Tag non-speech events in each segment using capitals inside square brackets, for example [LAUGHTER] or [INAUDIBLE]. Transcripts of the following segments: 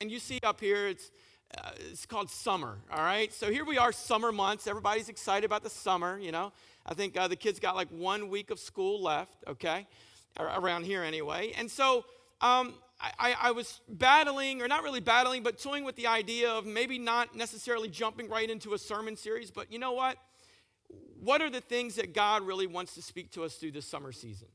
And you see up here, it's, uh, it's called summer, all right? So here we are, summer months. Everybody's excited about the summer, you know. I think uh, the kids got like one week of school left, okay? Around here anyway. And so um, I, I, was battling, or not really battling, but toying with the idea of maybe not necessarily jumping right into a sermon series, but you know what? What are the things that God really wants to speak to us through this summer season?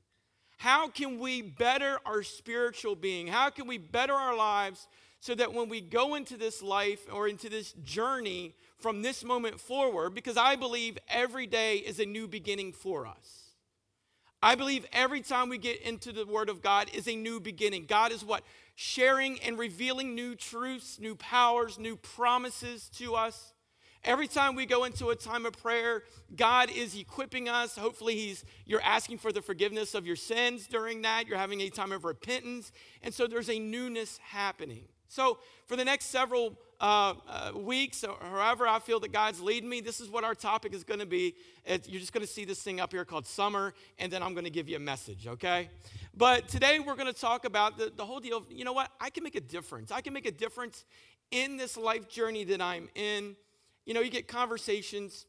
How can we better our spiritual being? How can we better our lives so that when we go into this life or into this journey from this moment forward, because I believe every day is a new beginning for us. I believe every time we get into the Word of God is a new beginning. God is what? Sharing and revealing new truths, new powers, new promises to us. Every time we go into a time of prayer, God is equipping us. Hopefully, He's you're asking for the forgiveness of your sins during that. You're having a time of repentance. And so there's a newness happening. So, for the next several uh, uh, weeks or however I feel that God's leading me, this is what our topic is going to be. It, you're just going to see this thing up here called summer, and then I'm going to give you a message, okay? But today we're going to talk about the, the whole deal of, you know what? I can make a difference. I can make a difference in this life journey that I'm in. You know, you get conversations,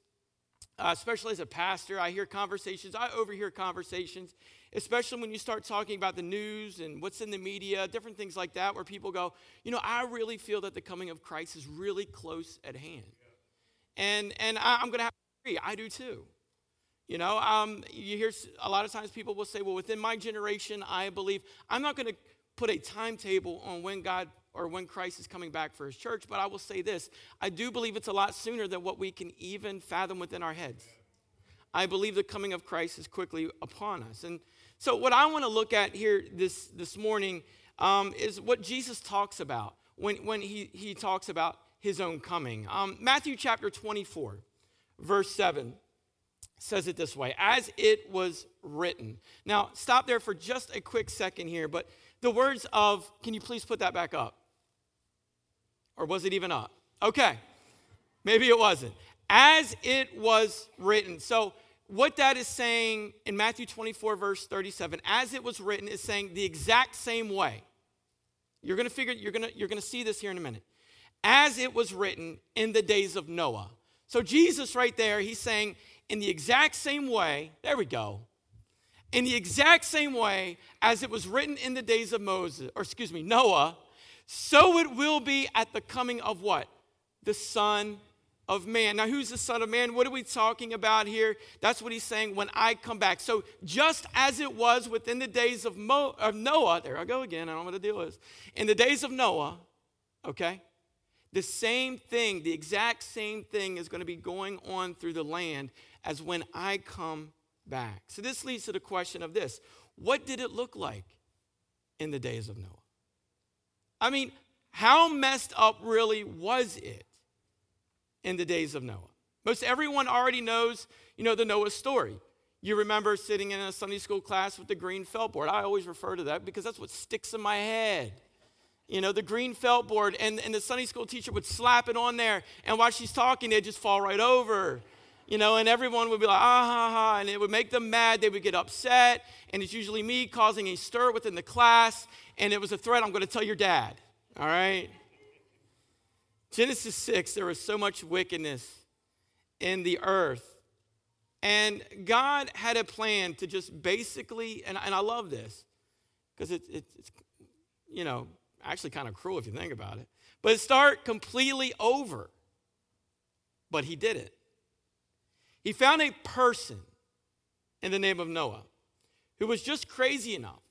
uh, especially as a pastor, I hear conversations, I overhear conversations especially when you start talking about the news and what's in the media, different things like that, where people go, you know, I really feel that the coming of Christ is really close at hand. And, and I, am going to have to agree, I do too. You know, um, you hear a lot of times people will say, well, within my generation, I believe, I'm not going to put a timetable on when God or when Christ is coming back for his church, but I will say this I do believe it's a lot sooner than what we can even fathom within our heads. I believe the coming of Christ is quickly upon us. And so, what I want to look at here this, this morning um, is what Jesus talks about when, when he, he talks about his own coming. Um, Matthew chapter 24, verse 7 says it this way as it was written. Now, stop there for just a quick second here, but the words of, can you please put that back up? Or was it even up? Okay, maybe it wasn't. As it was written. So, what that is saying in Matthew 24, verse 37, as it was written, is saying the exact same way. You're to figure, you're to, you're to see this here in a minute. As it was written in the days of Noah. So, Jesus, right there, he's saying, in the exact same way, there we go. In the exact same way as it was written in the days of Moses, or excuse me, Noah, so it will be at the coming of what? The Son of man. Now, who's the Son of Man? What are we talking about here? That's what he's saying when I come back. So, just as it was within the days of, Mo, of Noah, there I go again, I don't know what the deal is. In the days of Noah, okay, the same thing, the exact same thing is going to be going on through the land as when I come back. So, this leads to the question of this what did it look like in the days of Noah? I mean, how messed up really was it? In the days of Noah. Most everyone already knows, you know, the Noah story. You remember sitting in a Sunday school class with the green felt board. I always refer to that because that's what sticks in my head. You know, the green felt board, and, and the Sunday school teacher would slap it on there, and while she's talking, they'd just fall right over. You know, and everyone would be like, ah, ha, ha, and it would make them mad. They would get upset, and it's usually me causing a stir within the class, and it was a threat I'm going to tell your dad. All right? Genesis 6, there was so much wickedness in the earth. And God had a plan to just basically, and, and I love this because it, it, it's, you know, actually kind of cruel if you think about it, but start completely over. But he did it. He found a person in the name of Noah who was just crazy enough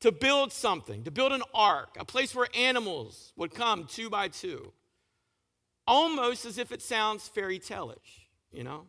to build something, to build an ark, a place where animals would come two by two almost as if it sounds fairy tale-ish, you know?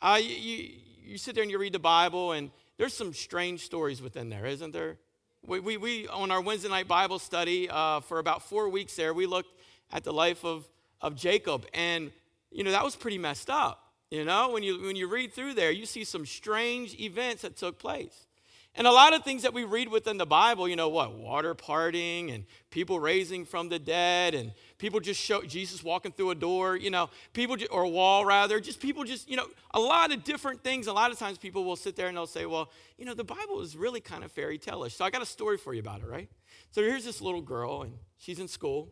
Uh, you, you, you, sit there and you read the Bible, and there's some strange stories within there, isn't there? We, we, we on our Wednesday night Bible study, uh, for about four weeks there, we looked at the life of, of Jacob, and, you know, that was pretty messed up. You know, when you, when you read through there, you see some strange events that took place. And a lot of things that we read within the Bible, you know what, water parting and people raising from the dead and people just show Jesus walking through a door, you know, people just, or a wall rather, just people just, you know, a lot of different things. A lot of times people will sit there and they'll say, well, you know, the Bible is really kind of fairy tale-ish. So I got a story for you about it, right? So here's this little girl and she's in school.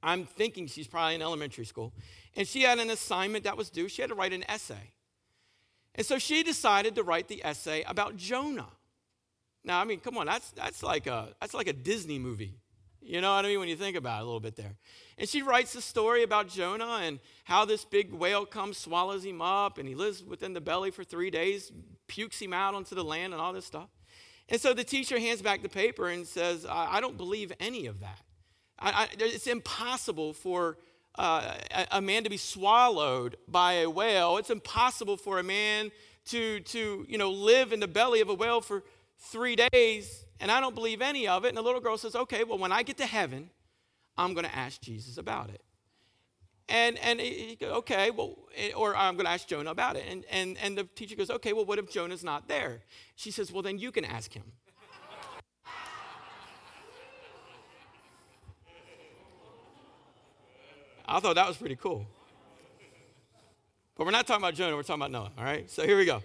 I'm thinking she's probably in elementary school. And she had an assignment that was due. She had to write an essay. And so she decided to write the essay about Jonah. Now, I mean, come on, that's, that's, like a, that's like a Disney movie. You know what I mean? When you think about it a little bit there. And she writes the story about Jonah and how this big whale comes, swallows him up, and he lives within the belly for three days, pukes him out onto the land, and all this stuff. And so the teacher hands back the paper and says, I, I don't believe any of that. I, I, it's impossible for uh, a man to be swallowed by a whale. It's impossible for a man to, to you know, live in the belly of a whale for three days, and I don't believe any of it. And the little girl says, Okay, well, when I get to heaven, I'm going to ask Jesus about it. And, and he, goes, okay, well, eh, or I'm going to ask Jonah about it. And, and, and the teacher goes, okay, well, what if Jonah's not there? She says, well, then you can ask him. I thought that was pretty cool. But we're not talking about Jonah, we're talking about Noah, all right? So here we go.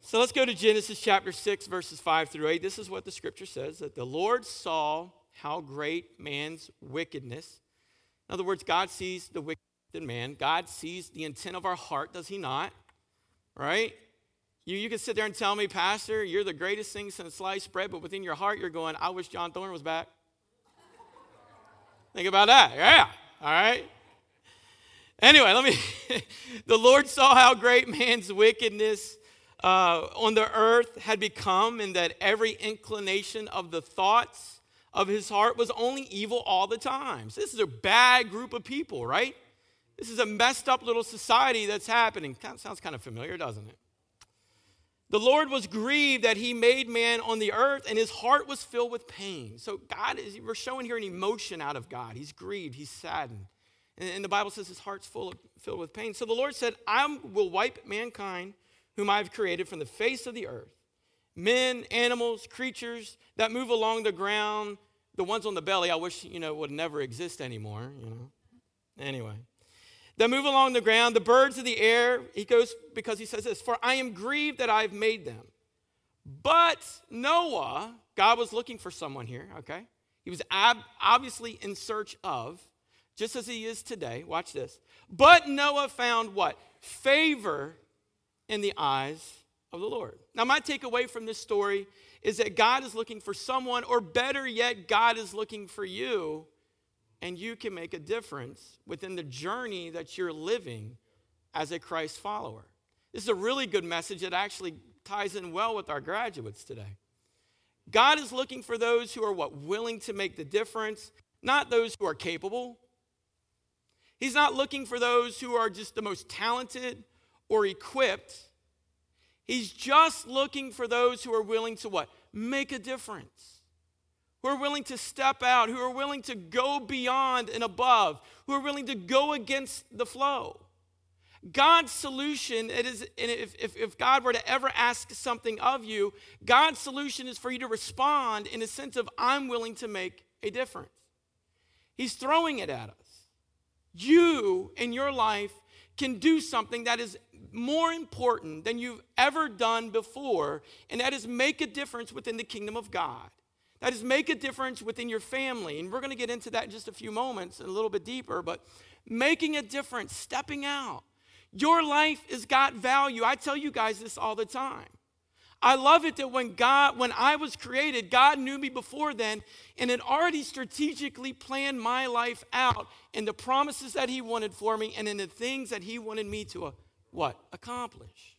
So let's go to Genesis chapter 6, verses 5 through 8. This is what the scripture says that the Lord saw how great man's wickedness. In other words, God sees the wicked in man. God sees the intent of our heart, does he not? Right? You, you can sit there and tell me, Pastor, you're the greatest thing since sliced bread, but within your heart, you're going, I wish John Thorne was back. Think about that. Yeah. All right? Anyway, let me. [LAUGHS] the Lord saw how great man's wickedness uh, on the earth had become, and that every inclination of the thoughts of his heart was only evil all the time. So this is a bad group of people, right? This is a messed up little society that's happening. sounds kind of familiar, doesn't it? The Lord was grieved that he made man on the earth, and his heart was filled with pain. So, God is, we're showing here an emotion out of God. He's grieved, he's saddened. And, the Bible says his heart's full of, filled with pain. So the Lord said, I will wipe mankind, whom I have created, from the face of the earth men, animals, creatures that move along the ground. The ones on the belly, I wish, you know, would never exist anymore, you know. Anyway that move along the ground, the birds of the air. He goes because he says this For I am grieved that I've made them. But Noah, God was looking for someone here, okay? He was obviously in search of, just as he is today. Watch this. But Noah found what? Favor in the eyes of the Lord. Now, my takeaway from this story is that God is looking for someone, or better yet, God is looking for you and you can make a difference within the journey that you're living as a Christ follower. This is a really good message that actually ties in well with our graduates today. God is looking for those who are what willing to make the difference, not those who are capable. He's not looking for those who are just the most talented or equipped. He's just looking for those who are willing to what? Make a difference who are willing to step out, who are willing to go beyond and above, who are willing to go against the flow. God's solution, it is, if, if, if God were to ever ask something of you, God's solution is for you to respond in a sense of, I'm willing to make a difference. He's throwing it at us. You in your life can do something that is more important than you've ever done before, and that is make a difference within the kingdom of God. That is, make a difference within your family. And we're going to get into that in just a few moments and a little bit deeper, but making a difference, stepping out. Your life has got value. I tell you guys this all the time. I love it that when God, when I was created, God knew me before then and had already strategically planned my life out in the promises that He wanted for me and in the things that He wanted me to uh, what accomplish.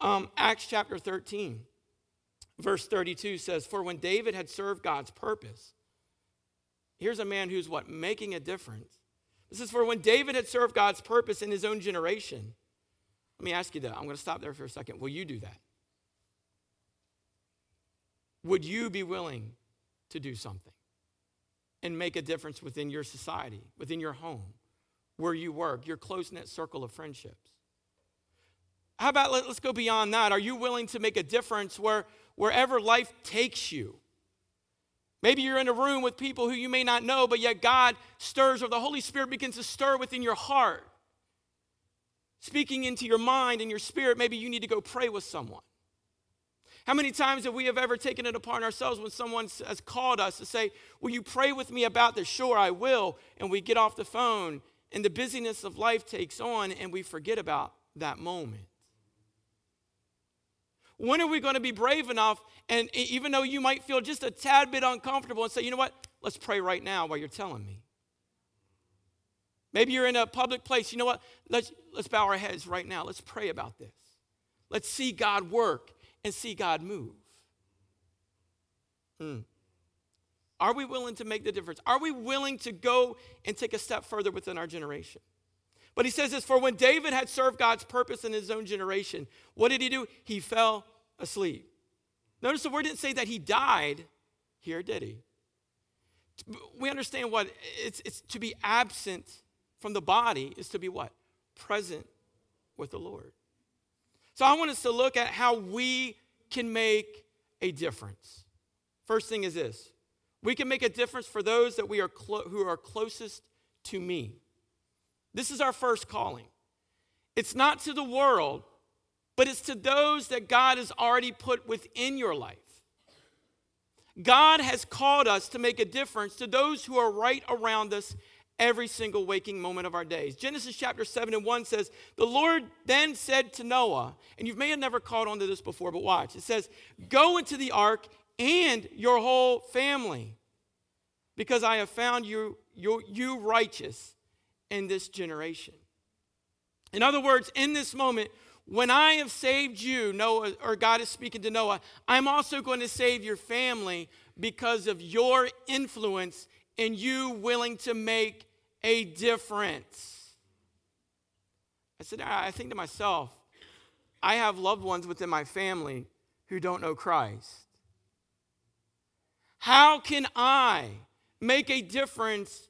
Um, Acts chapter 13. Verse 32 says, For when David had served God's purpose, here's a man who's what? Making a difference. This is for when David had served God's purpose in his own generation. Let me ask you that. I'm going to stop there for a second. Will you do that? Would you be willing to do something and make a difference within your society, within your home, where you work, your close knit circle of friendships? how about let, us go beyond that? Are you willing to make a difference where wherever life takes you? Maybe you're in a room with people who you may not know, but yet God stirs or the Holy Spirit begins to stir within your heart. Speaking into your mind and your spirit, maybe you need to go pray with someone. How many times have we have ever taken it upon ourselves when someone has called us to say, Will you pray with me about this? Sure, I will. And we get off the phone and the busyness of life takes on and we forget about that moment. When are we going to be brave enough? And even though you might feel just a tad bit uncomfortable and say, you know what? Let's pray right now while you're telling me. Maybe you're in a public place. You know what? Let's, let's bow our heads right now. Let's pray about this. Let's see God work and see God move. Hmm. Are we willing to make the difference? Are we willing to go and take a step further within our generation? But he says this For when David had served God's purpose in his own generation, what did he do? He fell asleep. Notice the word didn't say that he died here, did he? We understand what it's, it's to be absent from the body is to be what? Present with the Lord. So I want us to look at how we can make a difference. First thing is this we can make a difference for those that we are clo- who are closest to me. This is our first calling. It's not to the world, but it's to those that God has already put within your life. God has called us to make a difference to those who are right around us every single waking moment of our days. Genesis chapter 7 and 1 says, The Lord then said to Noah, and you may have never caught on to this before, but watch. It says, Go into the ark and your whole family, because I have found you, you, you righteous in this generation. In other words, in this moment, when I have saved you, Noah, or God is speaking to Noah, I'm also going to save your family because of your influence and you willing to make a difference. I said, I think to myself, I have loved ones within my family who don't know Christ. How can I make a difference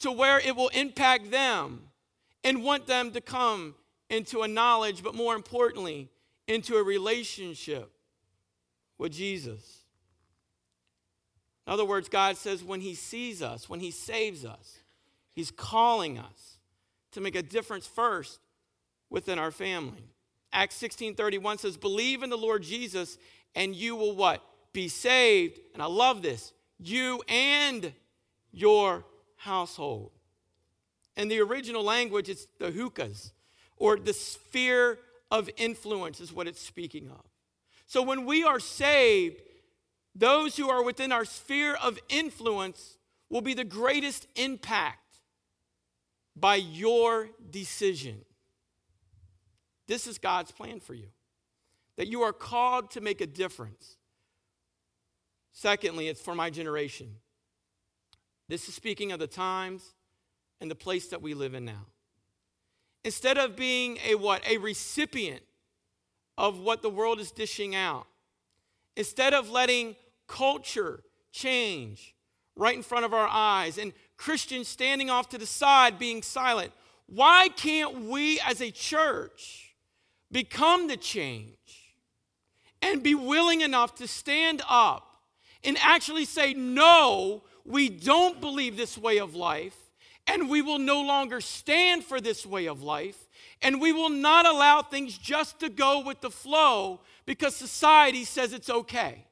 to where it will impact them and want them to come into a knowledge, but more importantly, into a relationship with Jesus. In other words, God says when He sees us, when He saves us, He's calling us to make a difference first within our family. Acts 16 31 says, Believe in the Lord Jesus, and you will what? Be saved. And I love this. You and your household. In the original language, it's the hukas, or the sphere of influence, is what it's speaking of. So when we are saved, those who are within our sphere of influence will be the greatest impact by your decision. This is God's plan for you that you are called to make a difference. Secondly, it's for my generation. This is speaking of the times and the place that we live in now. Instead of being a what? A recipient of what the world is dishing out. Instead of letting culture change right in front of our eyes and Christians standing off to the side being silent, why can't we as a church become the change and be willing enough to stand up and actually say, no, we don't believe this way of life, and we will no longer stand for this way of life, and we will not allow things just to go with the flow because society says it's okay.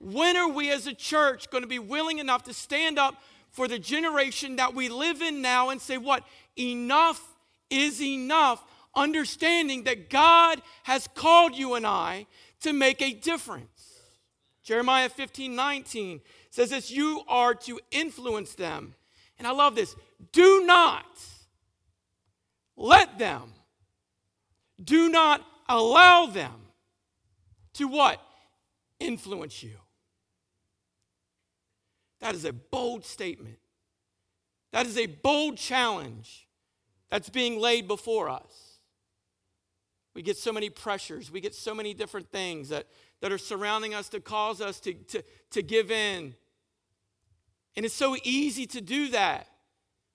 When are we as a church going to be willing enough to stand up for the generation that we live in now and say, What? Enough is enough, understanding that God has called you and I to make a difference. Jeremiah 15 19 says this you are to influence them. And I love this. Do not let them, do not allow them to what? Influence you. That is a bold statement. That is a bold challenge that's being laid before us. We get so many pressures, we get so many different things that, that are surrounding us to cause us to, to, to give in. And it's so easy to do that.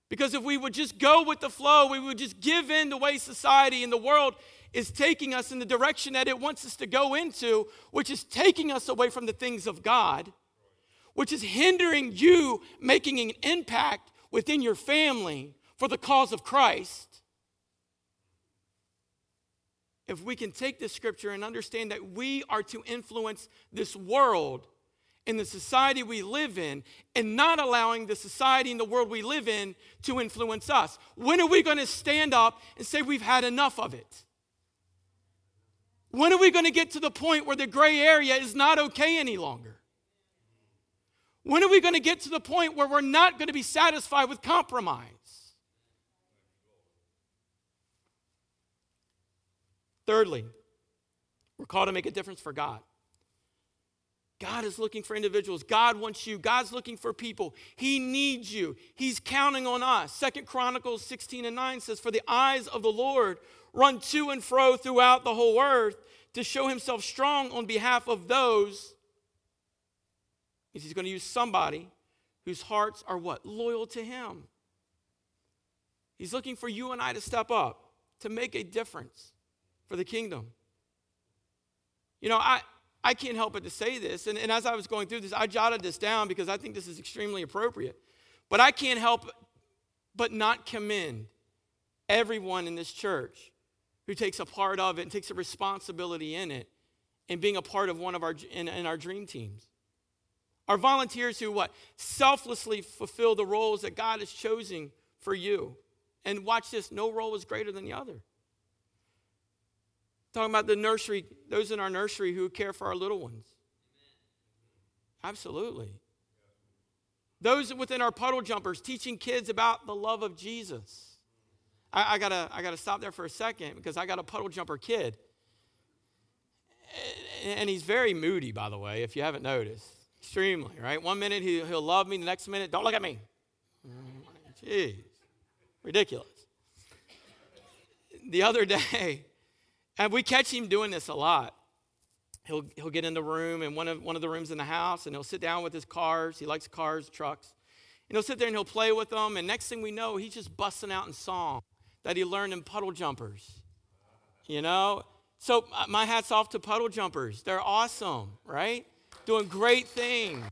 Because if we would just go with the flow, we would just give in the way society and the world is taking us in the direction that it wants us to go into, which is taking us away from the things of God, which is hindering you making an impact within your family for the cause of Christ. If we can take this scripture and understand that we are to influence this world in the society we live in and not allowing the society and the world we live in to influence us. When are we going to stand up and say we've had enough of it? When are we going to get to the point where the gray area is not okay any longer? When are we going to get to the point where we're not going to be satisfied with compromise? Thirdly, we're called to make a difference for God. God is looking for individuals. God wants you. God's looking for people. He needs you. He's counting on us. Second Chronicles 16 and 9 says, For the eyes of the Lord run to and fro throughout the whole earth to show himself strong on behalf of those. He's going to use somebody whose hearts are what? Loyal to him. He's looking for you and I to step up, to make a difference for the kingdom. You know, I, I can't help but to say this. And, and as I was going through this, I jotted this down because I think this is extremely appropriate. But I can't help but not commend everyone in this church who takes a part of it and takes a responsibility in it and being a part of one of our in, in our dream teams. Our volunteers who what selflessly fulfill the roles that God is choosing for you. And watch this, no role is greater than the other. Talking about the nursery, those in our nursery who care for our little ones. Absolutely. Those within our puddle jumpers teaching kids about the love of Jesus. I, I, gotta, I gotta stop there for a second because I got a puddle jumper kid. And he's very moody, by the way, if you haven't noticed. Extremely, right? One minute he, he'll love me, the next minute, don't look at me. Jeez, ridiculous. The other [LAUGHS] day, and we catch him doing this a lot. He'll, he'll get in the room, and one of, one of the rooms in the house, and he'll sit down with his cars. He likes cars, trucks. And he'll sit there and he'll play with them. And next thing we know, he's just busting out in song that he learned in puddle jumpers. You know? So uh, my hat's off to puddle jumpers. They're awesome, right? Doing great things.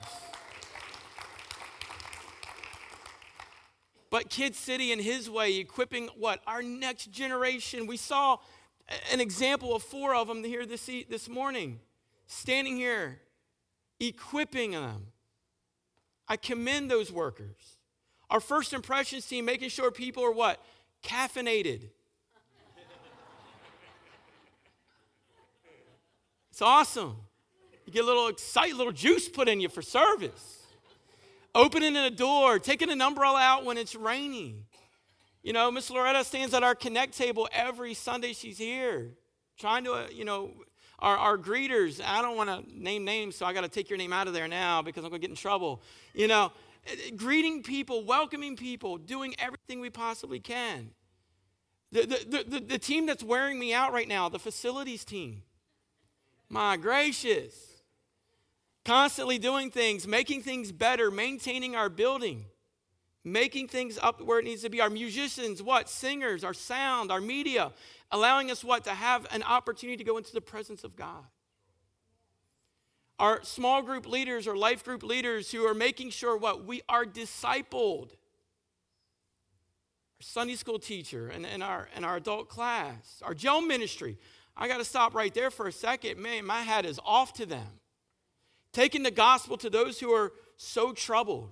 But Kid City in his way, equipping what? Our next generation. We saw an example of four of them here this, this morning, standing here, equipping them. I commend those workers. Our first impressions team, making sure people are what? Caffeinated. It's awesome. You get a little excited, little juice put in you for service. Opening a door, taking an umbrella out when it's raining. You know, Miss Loretta stands at our connect table every Sunday she's here, trying to, uh, you know, our, our greeters. I don't want to name names, so I got to take your name out of there now because I'm going to get in trouble. You know, eh, eh, greeting people, welcoming people, doing everything we possibly can. The, the, the, the team that's wearing me out right now, the facilities team, my gracious, constantly doing things, making things better, maintaining our building making things up where it needs to be. Our musicians, what? Singers, our sound, our media, allowing us what? To have an opportunity to go into the presence of God. Our small group leaders or life group leaders who are making sure what? We are discipled. Our Sunday school teacher and, and, our, and our adult class, our jail ministry. I got to stop right there for a second. Man, my hat is off to them. Taking the gospel to those who are so troubled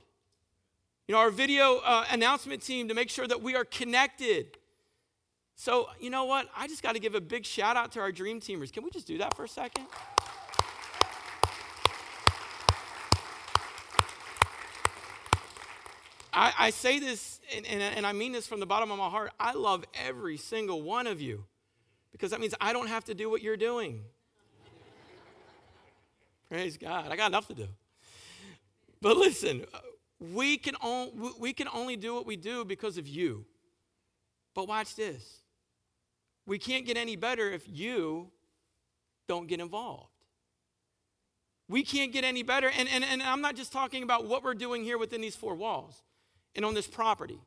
you know, our video uh, announcement team to make sure that we are connected. So, you know what? I just got to give a big shout out to our dream teamers. Can we just do that for a second? I, I say this, and, and, and I mean this from the bottom of my heart. I love every single one of you because that means I don't have to do what you're doing. [LAUGHS] Praise God. I got enough to do. But listen, we can, on, we can only do what we do because of you. But watch this. We can't get any better if you don't get involved. We can't get any better. And, and, and I'm not just talking about what we're doing here within these four walls and on this property.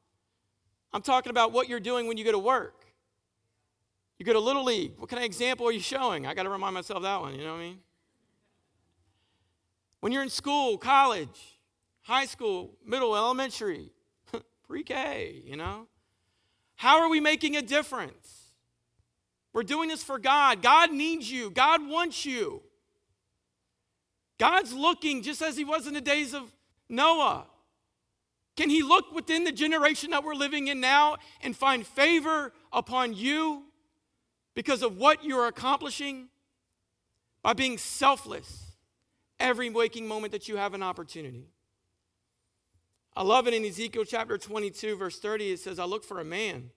I'm talking about what you're doing when you go to work. You go to Little League. What kind of example are you showing? I got to remind myself that one, you know what I mean? When you're in school, college, high school, middle, elementary, [LAUGHS] pre K, you know? How are we making a difference? We're doing this for God. God needs you, God wants you. God's looking just as He was in the days of Noah. Can He look within the generation that we're living in now and find favor upon you because of what you're accomplishing? By being selfless every waking moment that you have an opportunity. I love it in Ezekiel chapter 22, verse 30. It says, I look for a man.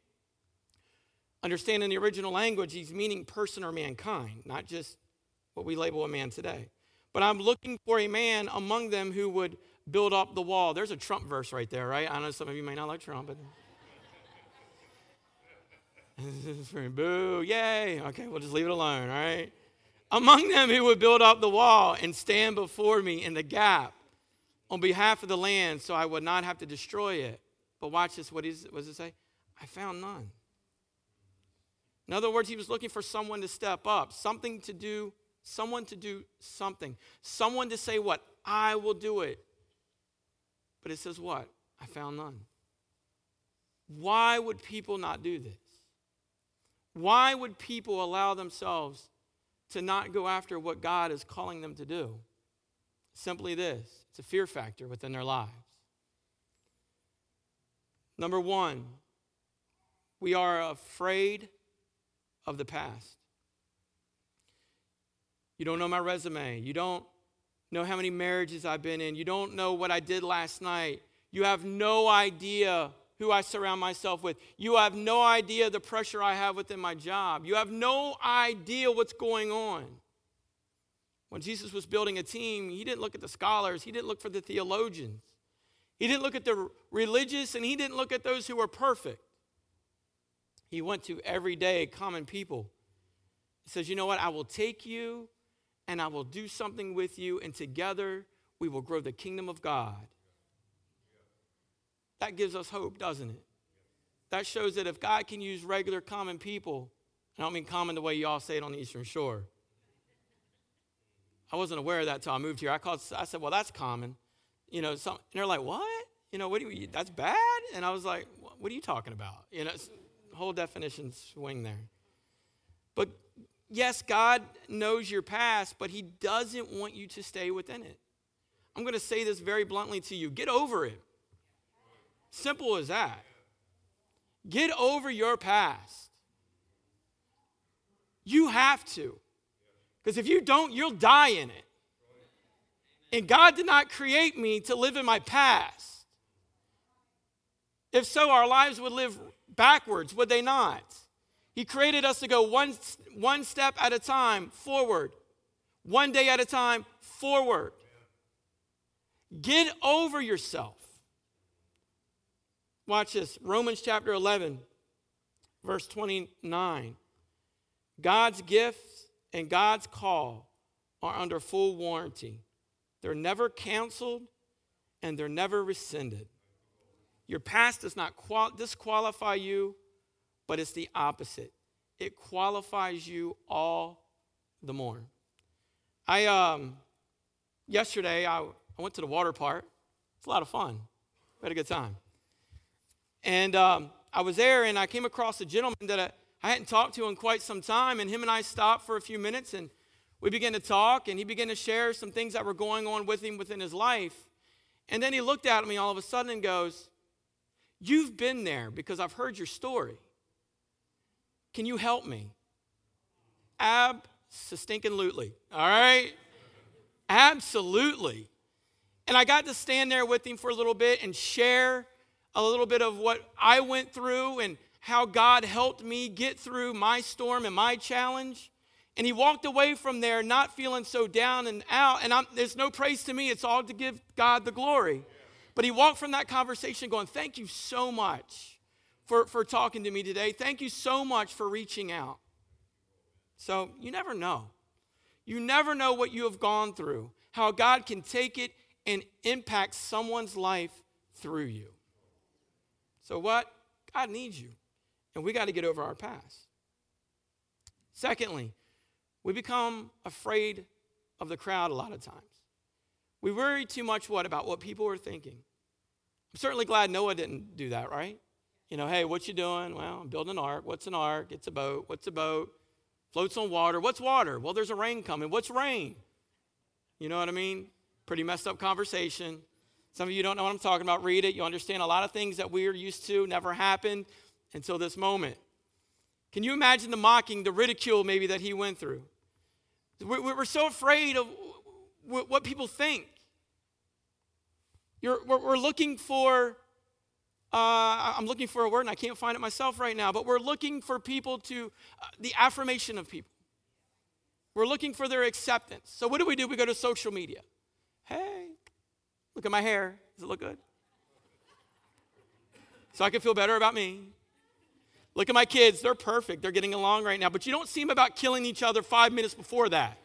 Understand in the original language, he's meaning person or mankind, not just what we label a man today. But I'm looking for a man among them who would build up the wall. There's a Trump verse right there, right? I know some of you may not like Trump, but. [LAUGHS] Boo, yay. Okay, we'll just leave it alone, all right? Among them who would build up the wall and stand before me in the gap on behalf of the land so I would not have to destroy it. But watch this. What, is, what does it say? I found none. In other words, he was looking for someone to step up, something to do, someone to do something, someone to say, What? I will do it. But it says, What? I found none. Why would people not do this? Why would people allow themselves to not go after what God is calling them to do? Simply this it's a fear factor within their lives. Number one, we are afraid of the past. You don't know my resume. You don't know how many marriages I've been in. You don't know what I did last night. You have no idea who I surround myself with. You have no idea the pressure I have within my job. You have no idea what's going on. When Jesus was building a team, he didn't look at the scholars, he didn't look for the theologians, he didn't look at the religious, and he didn't look at those who were perfect. He went to everyday common people. He says, You know what? I will take you and I will do something with you, and together we will grow the kingdom of God. That gives us hope, doesn't it? That shows that if God can use regular common people, I don't mean common the way y'all say it on the Eastern Shore. I wasn't aware of that until I moved here. I called, I said, well, that's common. You know, some, and they're like, what? You know, what do you, that's bad? And I was like, what are you talking about? You know, whole definition swing there. But yes, God knows your past, but He doesn't want you to stay within it. I'm going to say this very bluntly to you get over it. Simple as that. Get over your past. You have to. Because if you don't, you'll die in it. And God did not create me to live in my past. If so, our lives would live backwards, would they not? He created us to go one, one step at a time forward, one day at a time forward. Get over yourself. Watch this Romans chapter 11, verse 29. God's gifts and God's call are under full warranty. They're never canceled and they're never rescinded. Your past does not qual- disqualify you, but it's the opposite. It qualifies you all the more. I um yesterday I, I went to the water park. It's a lot of fun. We had a good time. And um, I was there and I came across a gentleman that I, I hadn't talked to him quite some time, and him and I stopped for a few minutes and we began to talk, and he began to share some things that were going on with him within his life. And then he looked at me all of a sudden and goes, You've been there because I've heard your story. Can you help me? Absolutely. All right? Absolutely. And I got to stand there with him for a little bit and share a little bit of what I went through and how God helped me get through my storm and my challenge. And he walked away from there not feeling so down and out. And I'm, there's no praise to me, it's all to give God the glory. But he walked from that conversation going, Thank you so much for, for talking to me today. Thank you so much for reaching out. So you never know. You never know what you have gone through, how God can take it and impact someone's life through you. So, what? God needs you. And we got to get over our past. Secondly, we become afraid of the crowd a lot of times. We worry too much what about what people are thinking. I'm certainly glad Noah didn't do that, right? You know, hey, what you doing? Well, I'm building an ark. What's an ark? It's a boat. What's a boat? Floats on water. What's water? Well, there's a rain coming. What's rain? You know what I mean? Pretty messed up conversation. Some of you don't know what I'm talking about. Read it. You understand a lot of things that we're used to never happened until this moment. Can you imagine the mocking, the ridicule maybe that he went through? We're so afraid of what people think. we're looking for, uh, I'm looking for a word and I can't find it myself right now, but we're looking for people to, uh, the affirmation of people. We're looking for their acceptance. So what do we do? We go to social media. Hey, look at my hair. Does it look good? So I can feel better about me. Look at my kids, they're perfect. They're getting along right now. But you don't see them about killing each other five minutes before that.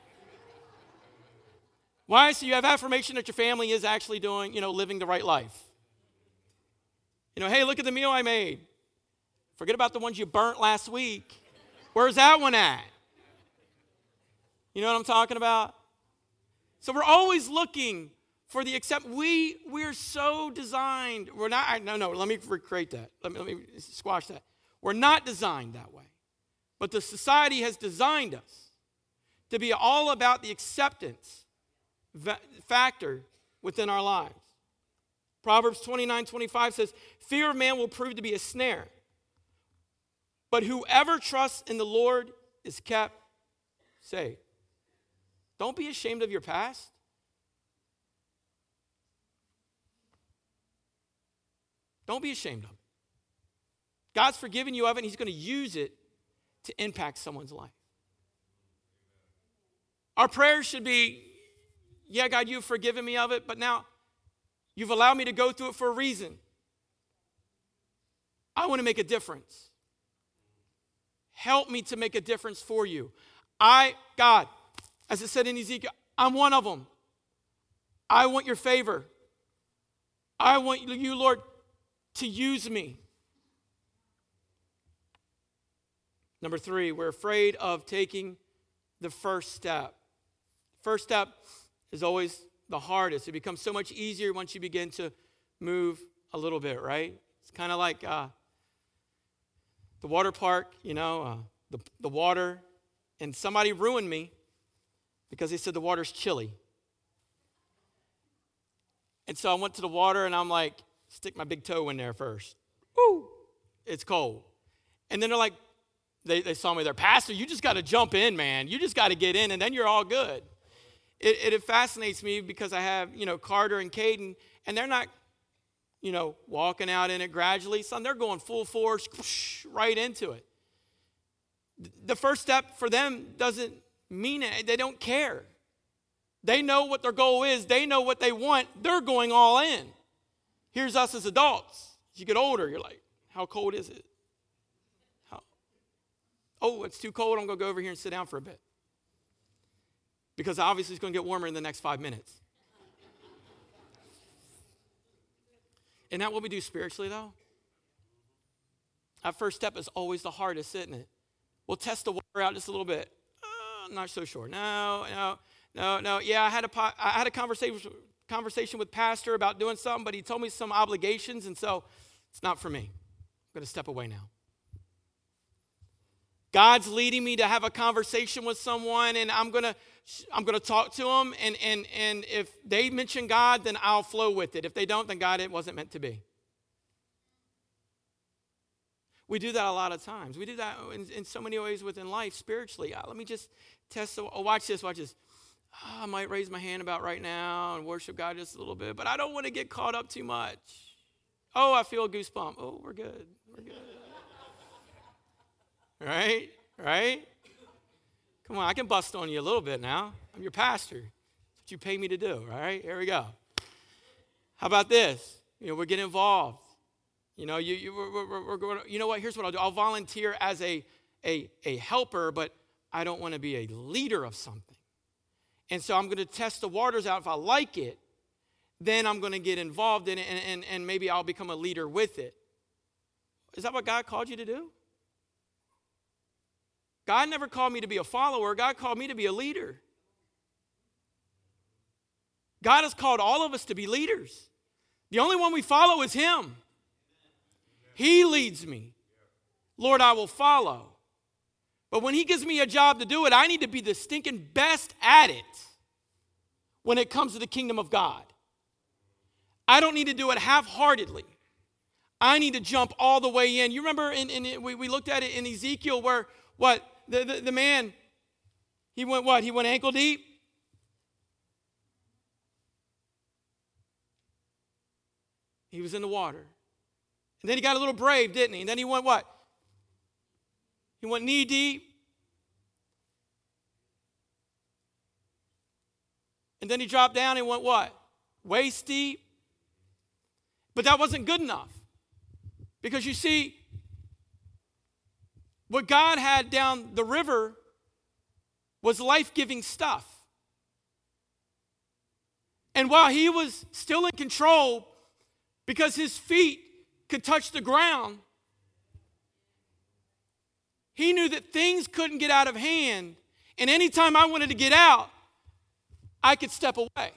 Why? So you have affirmation that your family is actually doing, you know, living the right life. You know, hey, look at the meal I made. Forget about the ones you burnt last week. Where's that one at? You know what I'm talking about? So we're always looking for the accept. We we're so designed. We're not. I, No, no. Let me recreate that. Let me, let me squash that. We're not designed that way. But the society has designed us to be all about the acceptance factor within our lives. Proverbs 29 25 says, Fear of man will prove to be a snare, but whoever trusts in the Lord is kept safe. Don't be ashamed of your past. Don't be ashamed of it. God's forgiven you of it, and He's going to use it to impact someone's life. Our prayers should be, yeah, God, you've forgiven me of it, but now you've allowed me to go through it for a reason. I want to make a difference. Help me to make a difference for you. I, God, as it said in Ezekiel, I'm one of them. I want your favor. I want you, Lord, to use me. Number three, we're afraid of taking the first step. First step is always the hardest. It becomes so much easier once you begin to move a little bit, right? It's kind of like uh, the water park, you know, uh, the, the water, and somebody ruined me because they said the water's chilly. And so I went to the water and I'm like, stick my big toe in there first. Woo! It's cold. And then they're like, they, they saw me there, Pastor, you just got to jump in, man. You just got to get in, and then you're all good. It, it, fascinates me because I have, you know, Carter and Caden, and they're not, you know, walking out in it gradually. Son, they're going full force, whoosh, right into it. The first step for them doesn't mean it. They don't care. They know what their goal is. They know what they want. They're going all in. Here's us as adults. As you get older, you're like, how cold is it? Oh, it's too cold. I'm going to go over here and sit down for a bit. Because obviously it's going to get warmer in the next five minutes. [LAUGHS] Isn't that what we do spiritually, though? That first step is always the hardest, isn't it? We'll test the water out just a little bit. Uh, I'm not so sure. No, no, no, no. Yeah, I had a, I had a conversation, conversation with Pastor about doing something, but he told me some obligations, and so it's not for me. I'm going to step away now. God's leading me to have a conversation with someone and I'm going to I'm going to talk to them and and and if they mention God then I'll flow with it. If they don't then God it wasn't meant to be. We do that a lot of times. We do that in, in so many ways within life spiritually. Uh, let me just test the, oh, watch this, watch this. Oh, I might raise my hand about right now and worship God just a little bit, but I don't want to get caught up too much. Oh, I feel a goosebump. Oh, we're good. We're good. Right? Right? Come on, I can bust on you a little bit now. I'm your pastor. That's what you pay me to do. All right? Here we go. How about this? You know, we're getting involved. You know, you, you, we're, we're, we're going to, you know what? Here's what I'll do. I'll volunteer as a, a, a helper, but I don't want to be a leader of something. And so I'm going to test the waters out. If I like it, then I'm going to get involved in it and, and, and maybe I'll become a leader with it. Is that what God called you to do? God never called me to be a follower, God called me to be a leader. God has called all of us to be leaders. The only one we follow is Him. He leads me. Lord, I will follow. But when He gives me a job to do it, I need to be the stinking best at it when it comes to the kingdom of God. I don't need to do it half heartedly. I need to jump all the way in. You remember, in, in, we, we looked at it in Ezekiel where what? The, the, the man, he went what? He went ankle deep. He was in the water. And then he got a little brave, didn't he? And then he went what? He went knee deep. And then he dropped down and went what? Waist deep. But that wasn't good enough. Because you see, what God had down the river was life giving stuff. And while he was still in control, because his feet could touch the ground, he knew that things couldn't get out of hand. And anytime I wanted to get out, I could step away.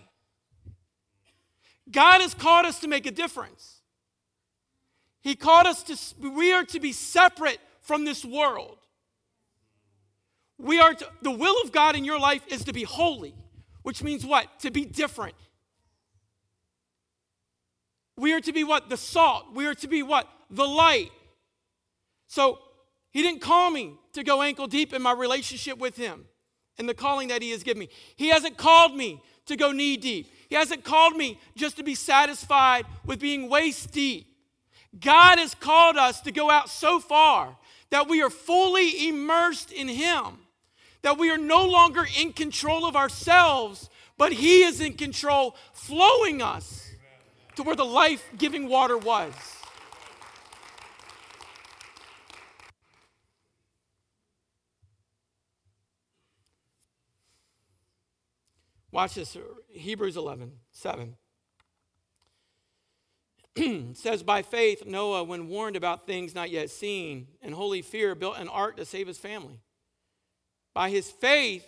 God has called us to make a difference. He called us to, we are to be separate from this world. We are to, the will of God in your life is to be holy, which means what? To be different. We are to be what? The salt. We are to be what? The light. So he didn't call me to go ankle deep in my relationship with him and the calling that he has given me. He hasn't called me to go knee deep. He hasn't called me just to be satisfied with being waist deep. God has called us to go out so far that we are fully immersed in Him, that we are no longer in control of ourselves, but He is in control, flowing us to where the life giving water was. Watch this Hebrews 11, 7. [CLEARS THROAT] says, By faith, Noah, when warned about things not yet seen, and holy fear, built an ark to save his family. By his faith,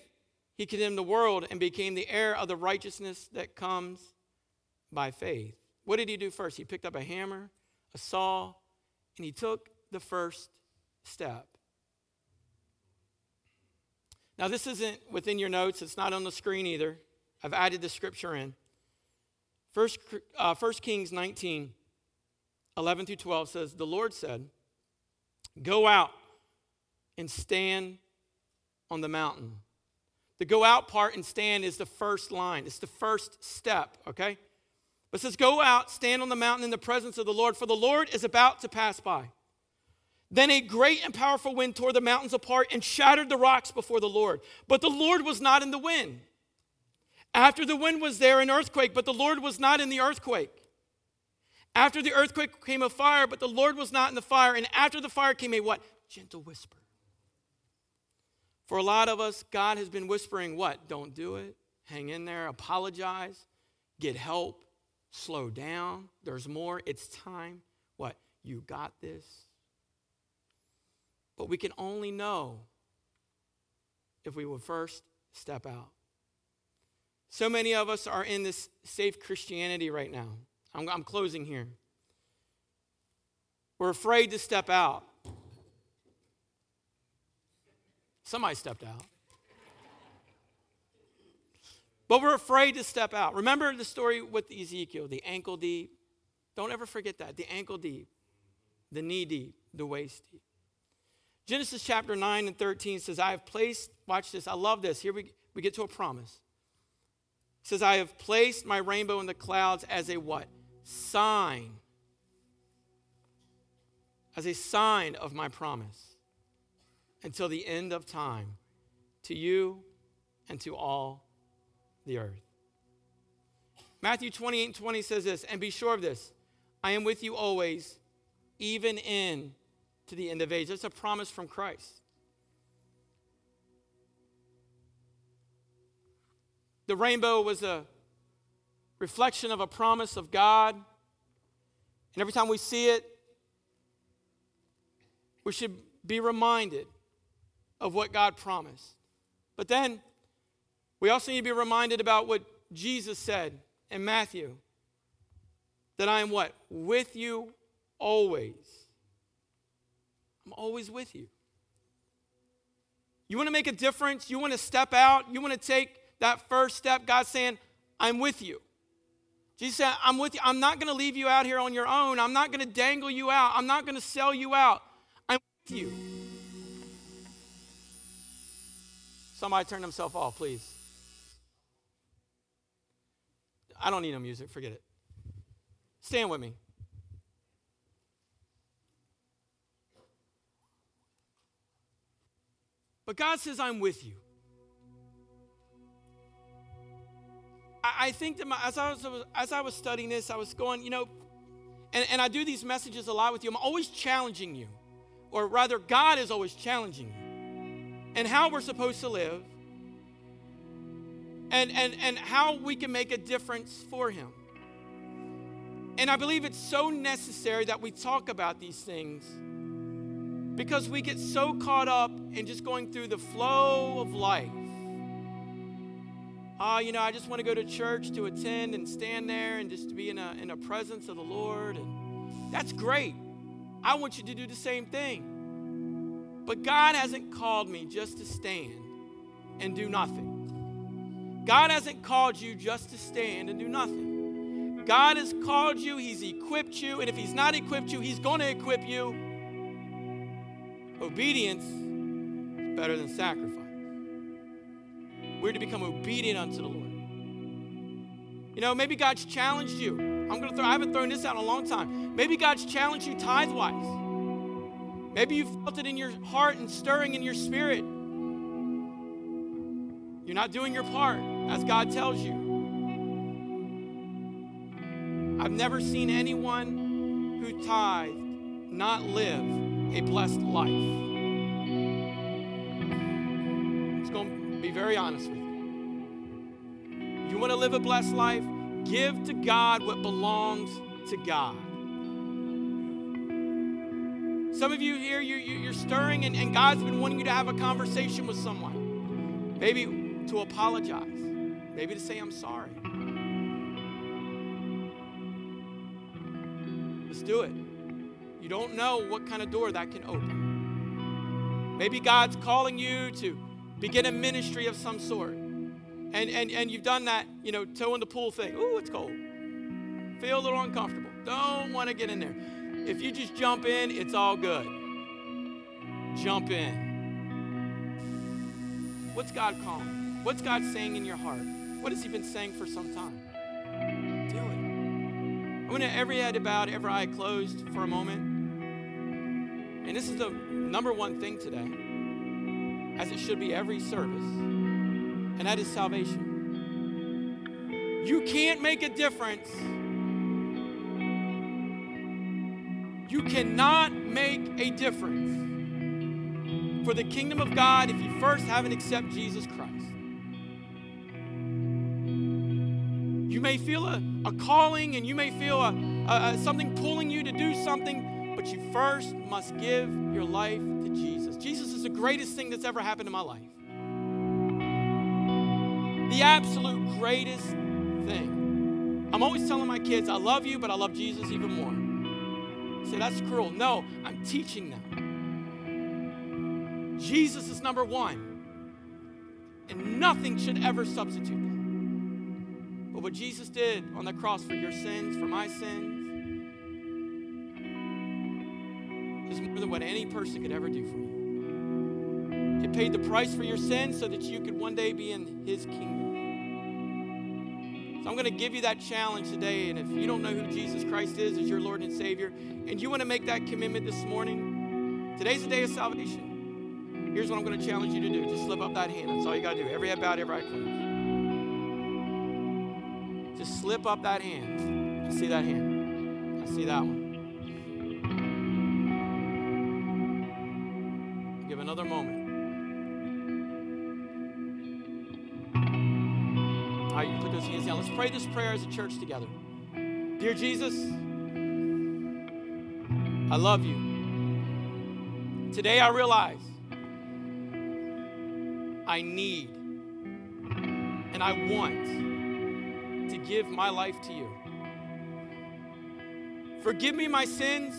he condemned the world and became the heir of the righteousness that comes by faith. What did he do first? He picked up a hammer, a saw, and he took the first step. Now, this isn't within your notes, it's not on the screen either. I've added the scripture in. First, uh, 1 Kings 19, 11 through 12 says, The Lord said, Go out and stand on the mountain. The go out part and stand is the first line, it's the first step, okay? But it says, Go out, stand on the mountain in the presence of the Lord, for the Lord is about to pass by. Then a great and powerful wind tore the mountains apart and shattered the rocks before the Lord. But the Lord was not in the wind. After the wind was there, an earthquake, but the Lord was not in the earthquake. After the earthquake came a fire, but the Lord was not in the fire. And after the fire came a what? Gentle whisper. For a lot of us, God has been whispering what? Don't do it. Hang in there. Apologize. Get help. Slow down. There's more. It's time. What? You got this. But we can only know if we will first step out. So many of us are in this safe Christianity right now. I'm, I'm closing here. We're afraid to step out. Somebody stepped out. But we're afraid to step out. Remember the story with Ezekiel, the ankle deep? Don't ever forget that. The ankle deep, the knee deep, the waist deep. Genesis chapter 9 and 13 says, I have placed, watch this, I love this. Here we, we get to a promise says, I have placed my rainbow in the clouds as a what? Sign. As a sign of my promise until the end of time to you and to all the earth. Matthew 28 and 20 says this, and be sure of this I am with you always, even in to the end of age. That's a promise from Christ. The rainbow was a reflection of a promise of God. And every time we see it, we should be reminded of what God promised. But then we also need to be reminded about what Jesus said in Matthew that I am what? With you always. I'm always with you. You want to make a difference? You want to step out? You want to take that first step? God's saying, I'm with you. Jesus said, I'm with you. I'm not going to leave you out here on your own. I'm not going to dangle you out. I'm not going to sell you out. I'm with you. Somebody turn themselves off, please. I don't need no music. Forget it. Stand with me. But God says, I'm with you. I, think that my, as, I was, as I was studying this, I was going, you know, and, and I do these messages a lot with you. I'm always challenging you, or rather, God is always challenging you, and how we're supposed to live, and, and, and how we can make a difference for Him. And I believe it's so necessary that we talk about these things because we get so caught up in just going through the flow of life. Uh, you know, I just want to go to church to attend and stand there and just to be in a, in a presence of the Lord. And that's great. I want you to do the same thing. But God hasn't called me just to stand and do nothing. God hasn't called you just to stand and do nothing. God has called you, He's equipped you, and if He's not equipped you, He's going to equip you Obedience is better than sacrifice. We're to become obedient unto the Lord. You know, maybe God's challenged you. I'm gonna throw, I haven't thrown this out in a long time. Maybe God's challenged you tithe wise. Maybe you felt it in your heart and stirring in your spirit. You're not doing your part as God tells you. I've never seen anyone who tithed not live a blessed life. Very honest with you. You want to live a blessed life? Give to God what belongs to God. Some of you here, you're, you're stirring, and, and God's been wanting you to have a conversation with someone. Maybe to apologize, maybe to say, I'm sorry. Let's do it. You don't know what kind of door that can open. Maybe God's calling you to begin a ministry of some sort. And, and, and you've done that, you know, toe in the pool thing. Ooh, it's cold. Feel a little uncomfortable. Don't want to get in there. If you just jump in, it's all good. Jump in. What's God calling? What's God saying in your heart? What has He been saying for some time? Do it. I want to every head bowed, every eye closed for a moment. And this is the number one thing today, as it should be every service, and that is salvation. You can't make a difference. You cannot make a difference for the kingdom of God if you first haven't accepted Jesus Christ. You may feel a, a calling and you may feel a, a, something pulling you to do something but you first must give your life to Jesus. Jesus the greatest thing that's ever happened in my life. The absolute greatest thing. I'm always telling my kids, I love you, but I love Jesus even more. say, that's cruel. No, I'm teaching them. Jesus is number one. And nothing should ever substitute that. But what Jesus did on the cross for your sins, for my sins, is more than what any person could ever do for you. Paid the price for your sins so that you could one day be in His kingdom. So I'm going to give you that challenge today. And if you don't know who Jesus Christ is as your Lord and Savior, and you want to make that commitment this morning, today's the day of salvation. Here's what I'm going to challenge you to do. Just slip up that hand. That's all you got to do. Every head bowed, every eye closed. Just slip up that hand. I see that hand. I see that one. Give another moment. Hands. Let's pray this prayer as a church together. Dear Jesus, I love you. Today I realize I need, and I want to give my life to you. Forgive me my sins,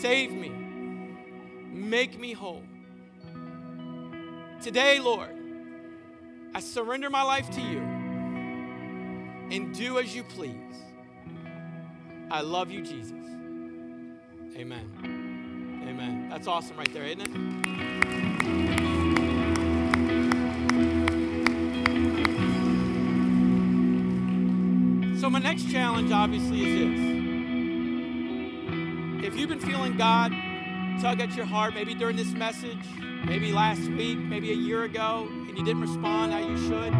save me, make me whole. Today, Lord, I surrender my life to you and do as you please. I love you, Jesus. Amen. Amen. That's awesome right there, isn't it? So, my next challenge obviously is this. If you've been feeling God tug at your heart, maybe during this message, maybe last week, maybe a year ago, and you didn't respond how you should,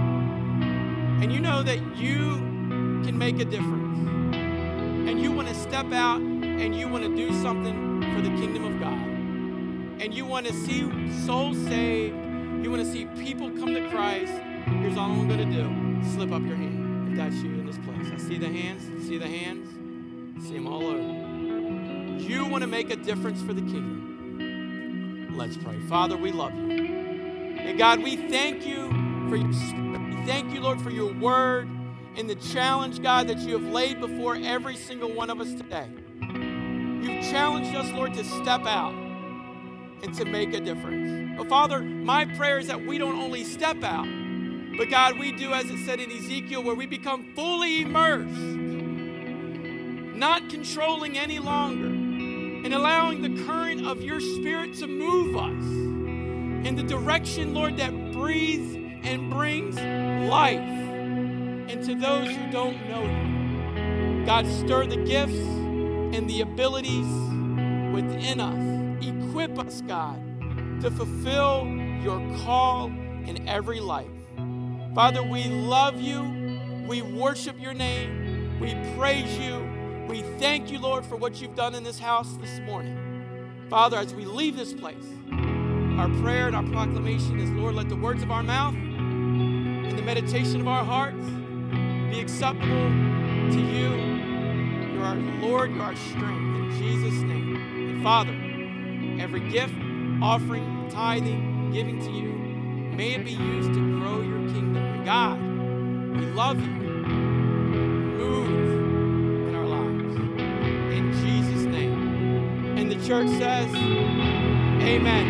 and you know that you can make a difference, and you want to step out and you want to do something for the kingdom of God, and you want to see souls saved, you want to see people come to Christ, here's all I'm going to do. Slip up your hand if that's you in this place. I see the hands, see the hands, see them all over. You want to make a difference for the kingdom. Let's pray. Father, we love you. And God, we thank you for your spirit. We thank you, Lord, for your word and the challenge, God, that you have laid before every single one of us today. You've challenged us, Lord, to step out and to make a difference. But Father, my prayer is that we don't only step out, but God, we do as it said in Ezekiel, where we become fully immersed, not controlling any longer, and allowing the current of your spirit to move us in the direction, Lord, that breathes and brings life into those who don't know you. God, stir the gifts and the abilities within us. Equip us, God, to fulfill your call in every life. Father, we love you. We worship your name. We praise you. We thank you, Lord, for what you've done in this house this morning. Father, as we leave this place, our prayer and our proclamation is, Lord, let the words of our mouth and the meditation of our hearts be acceptable to you. You're our Lord, you're our strength. In Jesus' name. And Father, every gift, offering, tithing, giving to you, may it be used to grow your kingdom. God, we love you. Move church says, Amen.